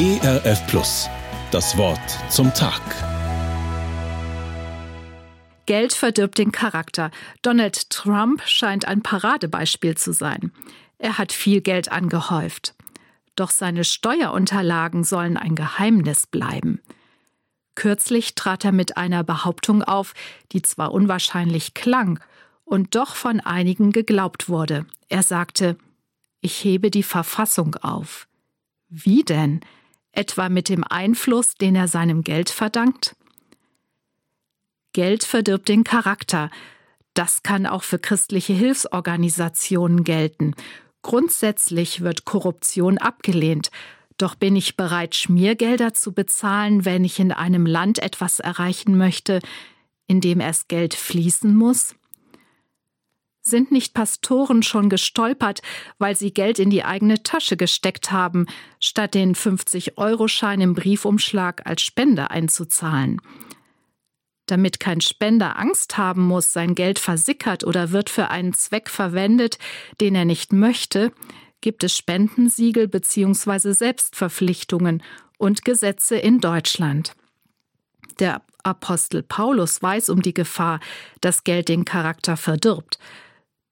ERF Plus. Das Wort zum Tag. Geld verdirbt den Charakter. Donald Trump scheint ein Paradebeispiel zu sein. Er hat viel Geld angehäuft. Doch seine Steuerunterlagen sollen ein Geheimnis bleiben. Kürzlich trat er mit einer Behauptung auf, die zwar unwahrscheinlich klang und doch von einigen geglaubt wurde. Er sagte, ich hebe die Verfassung auf. Wie denn? Etwa mit dem Einfluss, den er seinem Geld verdankt? Geld verdirbt den Charakter. Das kann auch für christliche Hilfsorganisationen gelten. Grundsätzlich wird Korruption abgelehnt. Doch bin ich bereit, Schmiergelder zu bezahlen, wenn ich in einem Land etwas erreichen möchte, in dem erst Geld fließen muss? Sind nicht Pastoren schon gestolpert, weil sie Geld in die eigene Tasche gesteckt haben, statt den 50-Euro-Schein im Briefumschlag als Spende einzuzahlen? Damit kein Spender Angst haben muss, sein Geld versickert oder wird für einen Zweck verwendet, den er nicht möchte, gibt es Spendensiegel bzw. Selbstverpflichtungen und Gesetze in Deutschland. Der Apostel Paulus weiß um die Gefahr, dass Geld den Charakter verdirbt.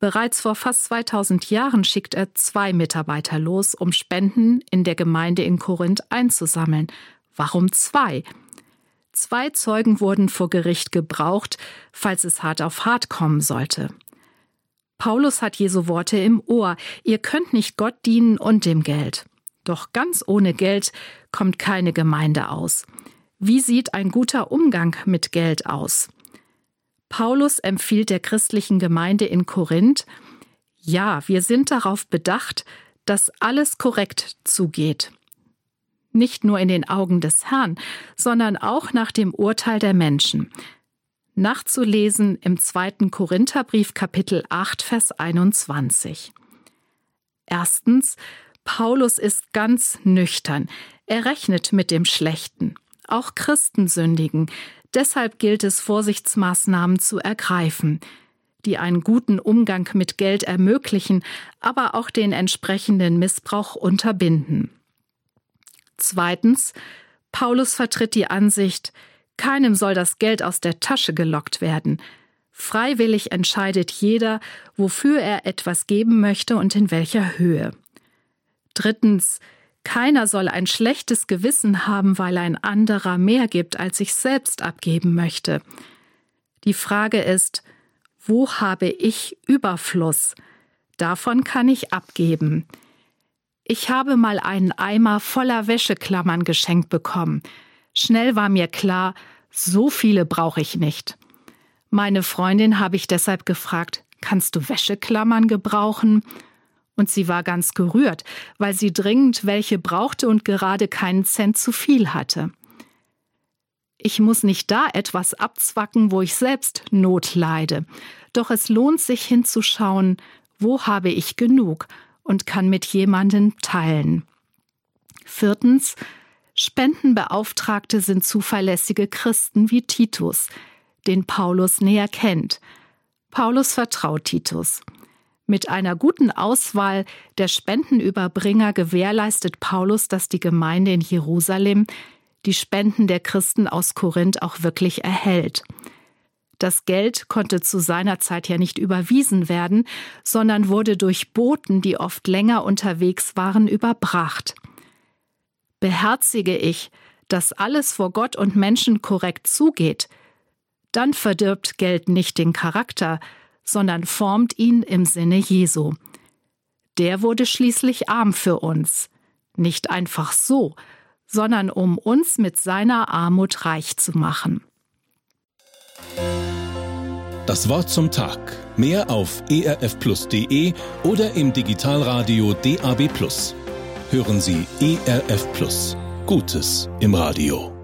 Bereits vor fast 2000 Jahren schickt er zwei Mitarbeiter los, um Spenden in der Gemeinde in Korinth einzusammeln. Warum zwei? Zwei Zeugen wurden vor Gericht gebraucht, falls es hart auf hart kommen sollte. Paulus hat Jesu Worte im Ohr. Ihr könnt nicht Gott dienen und dem Geld. Doch ganz ohne Geld kommt keine Gemeinde aus. Wie sieht ein guter Umgang mit Geld aus? Paulus empfiehlt der christlichen Gemeinde in Korinth, ja, wir sind darauf bedacht, dass alles korrekt zugeht nicht nur in den Augen des Herrn, sondern auch nach dem Urteil der Menschen. Nachzulesen im zweiten Korintherbrief Kapitel 8, Vers 21. Erstens, Paulus ist ganz nüchtern. Er rechnet mit dem Schlechten. Auch Christen sündigen. Deshalb gilt es, Vorsichtsmaßnahmen zu ergreifen, die einen guten Umgang mit Geld ermöglichen, aber auch den entsprechenden Missbrauch unterbinden. Zweitens, Paulus vertritt die Ansicht, keinem soll das Geld aus der Tasche gelockt werden. Freiwillig entscheidet jeder, wofür er etwas geben möchte und in welcher Höhe. Drittens, keiner soll ein schlechtes Gewissen haben, weil ein anderer mehr gibt, als ich selbst abgeben möchte. Die Frage ist, wo habe ich Überfluss? Davon kann ich abgeben. Ich habe mal einen Eimer voller Wäscheklammern geschenkt bekommen. Schnell war mir klar, so viele brauche ich nicht. Meine Freundin habe ich deshalb gefragt, kannst du Wäscheklammern gebrauchen? Und sie war ganz gerührt, weil sie dringend welche brauchte und gerade keinen Cent zu viel hatte. Ich muss nicht da etwas abzwacken, wo ich selbst Not leide. Doch es lohnt sich hinzuschauen, wo habe ich genug und kann mit jemandem teilen. Viertens, Spendenbeauftragte sind zuverlässige Christen wie Titus, den Paulus näher kennt. Paulus vertraut Titus. Mit einer guten Auswahl der Spendenüberbringer gewährleistet Paulus, dass die Gemeinde in Jerusalem die Spenden der Christen aus Korinth auch wirklich erhält. Das Geld konnte zu seiner Zeit ja nicht überwiesen werden, sondern wurde durch Boten, die oft länger unterwegs waren, überbracht. Beherzige ich, dass alles vor Gott und Menschen korrekt zugeht, dann verdirbt Geld nicht den Charakter, sondern formt ihn im Sinne Jesu. Der wurde schließlich arm für uns, nicht einfach so, sondern um uns mit seiner Armut reich zu machen. Das Wort zum Tag. Mehr auf erfplus.de oder im Digitalradio DAB+. Hören Sie ERF Plus. Gutes im Radio.